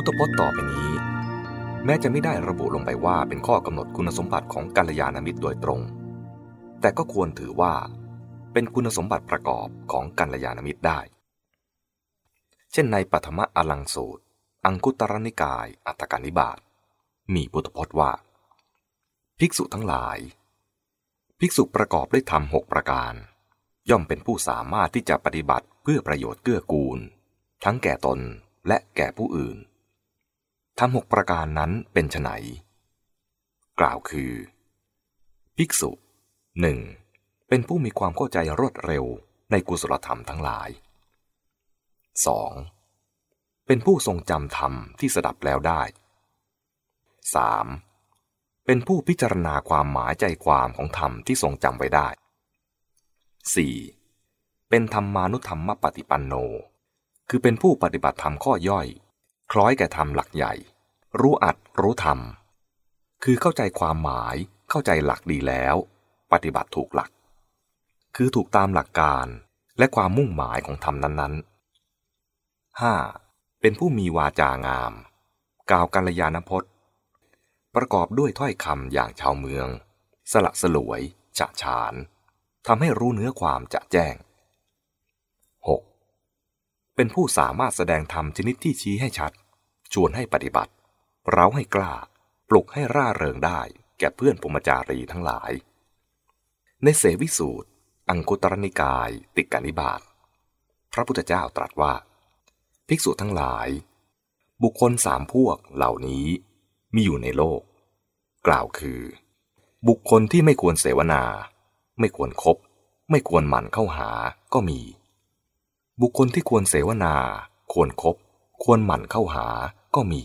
พุทธพจน์ต่อไปนี้ แม้จะไม่ได้ระบุลงไปว่าเป็นข้อกำหนดคุณสมบัติของกัลยาณมิตรโดยตรง แต่ก็ควรถือว่า เป็นคุณสมบัติประกอบของกัลยาณมิตรได้ เช่นในปฐมอลังสูตร อังคุตรนิกาย อัตถกานิบาตมีพุทธพจน์ว่า ภิกษุทั้งหลาย ภิกษุประกอบด้วยธรรมหกประการ ย่อมเป็นผู้สามารถที่จะปฏิบัติเพื่อประโยชน์เกื้อกูล ทั้งแก่ตนและแก่ผู้อื่น ทำหกประการนั้นเป็นไนกล่าวคือ ภิกษุหนึ่งเป็นผู้มีความเข้าใจรวดเร็วในกุศลธรรมทั้งหลาย 2. เป็นผู้ทรงจำธรรมที่สดับแล้วได้ 3. เป็นผู้พิจารณาความหมายใจความของธรรมที่ทรงจำไว้ได้ 4. เป็นธรรมานุธรรมปฏิปันโน คือเป็นผู้ปฏิบัติธรรมข้อย่อย คล้อยแก่ธรรมหลักใหญ่ รู้อัดรู้ธรรม คือเข้าใจความหมายเข้าใจหลักดีแล้ว ปฏิบัติถูกหลัก คือถูกตามหลักการและความมุ่งหมายของธรรมนั้นๆ 5. เป็นผู้มีวาจางาม กล่าวกัลยาณพจน์ ประกอบด้วยถ้อยคำอย่างชาวเมือง สละสลวย ฉะฉานทำให้รู้เนื้อความจะแจ้ง 6. เป็นผู้สามารถแสดงธรรมชนิดที่ชี้ให้ชัด ชวนให้ปฏิบัติ เราให้กล้า ปลุกให้ร่าเริงได้แก่เพื่อนปุมจารีทั้งหลาย ในเสวิสูตร อังคุตรนิกาย ติกานิบาตพระพุทธเจ้าตรัสว่า ภิกษุทั้งหลาย บุคคลสามพวกเหล่านี้มีอยู่ในโลก กล่าวคือ บุคคลที่ไม่ควรเสวนา ไม่ควรครบไม่ควรหมั่นเข้าหาก็มี บุคคลที่ควรเสวนา ควรครบควรหมั่นเข้าหาก็มี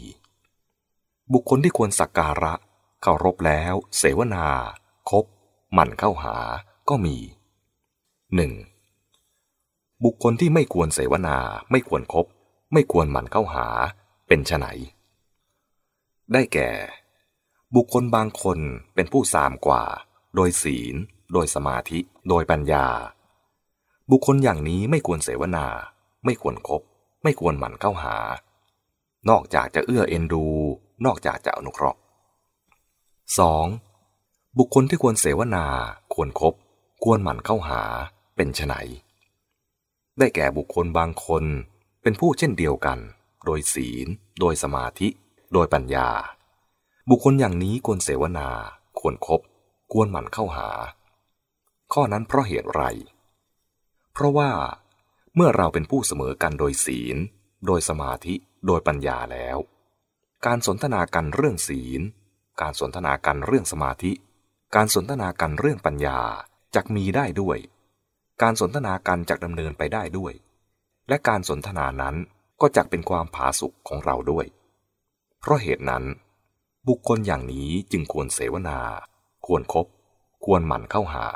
บุคคลที่ควรสักการะเคารพแล้ว เสวนา คบ หมั่นเข้าหาก็มีหนึ่งบุคคลที่ไม่ควรเสวนา ไม่ควรครบไม่ควรหมั่นเข้าหา เป็นไฉนได้แก่ บุคคลบางคนเป็นผู้สามกว่า โดยศีล โดยสมาธิ โดยปัญญา บุคคลอย่างนี้ไม่ควรเสวนา ไม่ควรครบไม่ควรหมั่นเข้าหา นอกจากจะเอื้อเอ็นดู นอกจากจะอนุเคราะห์ 2. บุคคลที่ควรเสวนา ควรครบควรหมั่นเข้าหาเป็นไฉนได้แก่บุคคลบางคนเป็นผู้เช่นเดียวกัน โดยศีล โดยสมาธิ โดยปัญญา บุคคลอย่างนี้ควรเสวนา ควรครบควรหมั่นเข้าหา ข้อนั้นเพราะเหตุไร เพราะว่า เมื่อเราเป็นผู้เสมอกันโดยศีล โดยสมาธิ โดยปัญญาแล้ว การสนทนากันเรื่องศีล การสนทนากันเรื่องสมาธิ การสนทนากันเรื่องปัญญาจักมีได้ด้วย การสนทนากันจักดำเนินไปได้ด้วย และการสนทนานั้นก็จักเป็นความผาสุกของเราด้วย เพราะเหตุนั้น บุคคลอย่างนี้จึงควรเสวนา ควรครบควรหมั่นเข้าหา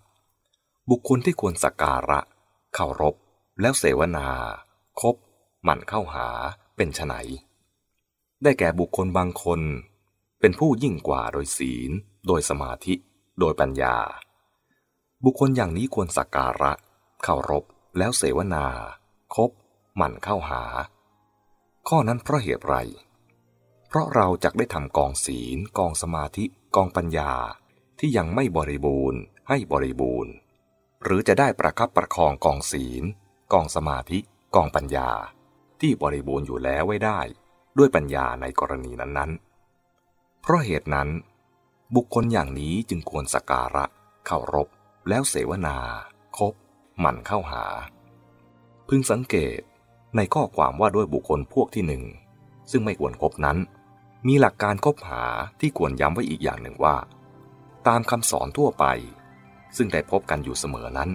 3. บุคคลที่ควรสักการะเคารพแล้วเสวนา คบ หมั่นเข้าหา เป็นไนได้แก่บุคคลบางคน เป็นผู้ยิ่งกว่าโดยศีล โดยสมาธิ โดยปัญญา บุคคลอย่างนี้ควรสักการะเคารพแล้วเสวนาคบหมั่นเข้าหา ข้อนั้นเพราะเหตุไร เพราะเราจะได้ทำกองศีล กองสมาธิ กองปัญญาที่ยังไม่บริบูรณ์ให้บริบูรณ์ หรือจะได้ประคับประคองกองศีล กองสมาธิ กองปัญญา ที่บริบูรณ์อยู่แล้วไว้ได้ด้วยปัญญาในกรณีนั้นๆ เพราะเหตุนั้น บุคคลอย่างนี้จึงควรสักการะเคารพแล้วเสวนา คบ หมั่นเข้าหา พึงสังเกตในข้อความว่าด้วยบุคคลพวกที่หนึ่ง ซึ่งไม่ควรคบนั้น มีหลักการคบหาที่ควรย้ำไว้อีกอย่างหนึ่งว่า ตามคำสอนทั่วไป ซึ่งได้พบกันอยู่เสมอนั้น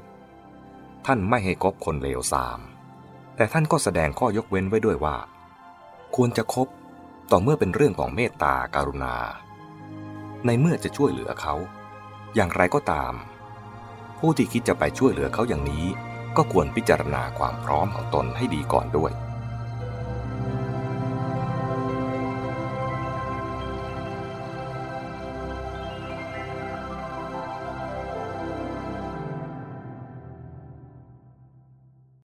ท่านไม่ให้คบคนเลวทราม แต่ท่านก็แสดงข้อยกเว้นไว้ด้วยว่า ควรจะคบต่อเมื่อเป็นเรื่องของเมตตาการุณา ในเมื่อจะช่วยเหลือเขา อย่างไรก็ตาม ผู้ที่คิดจะไปช่วยเหลือเขาอย่างนี้ ก็ควรพิจารณาความพร้อมของตนให้ดีก่อนด้วย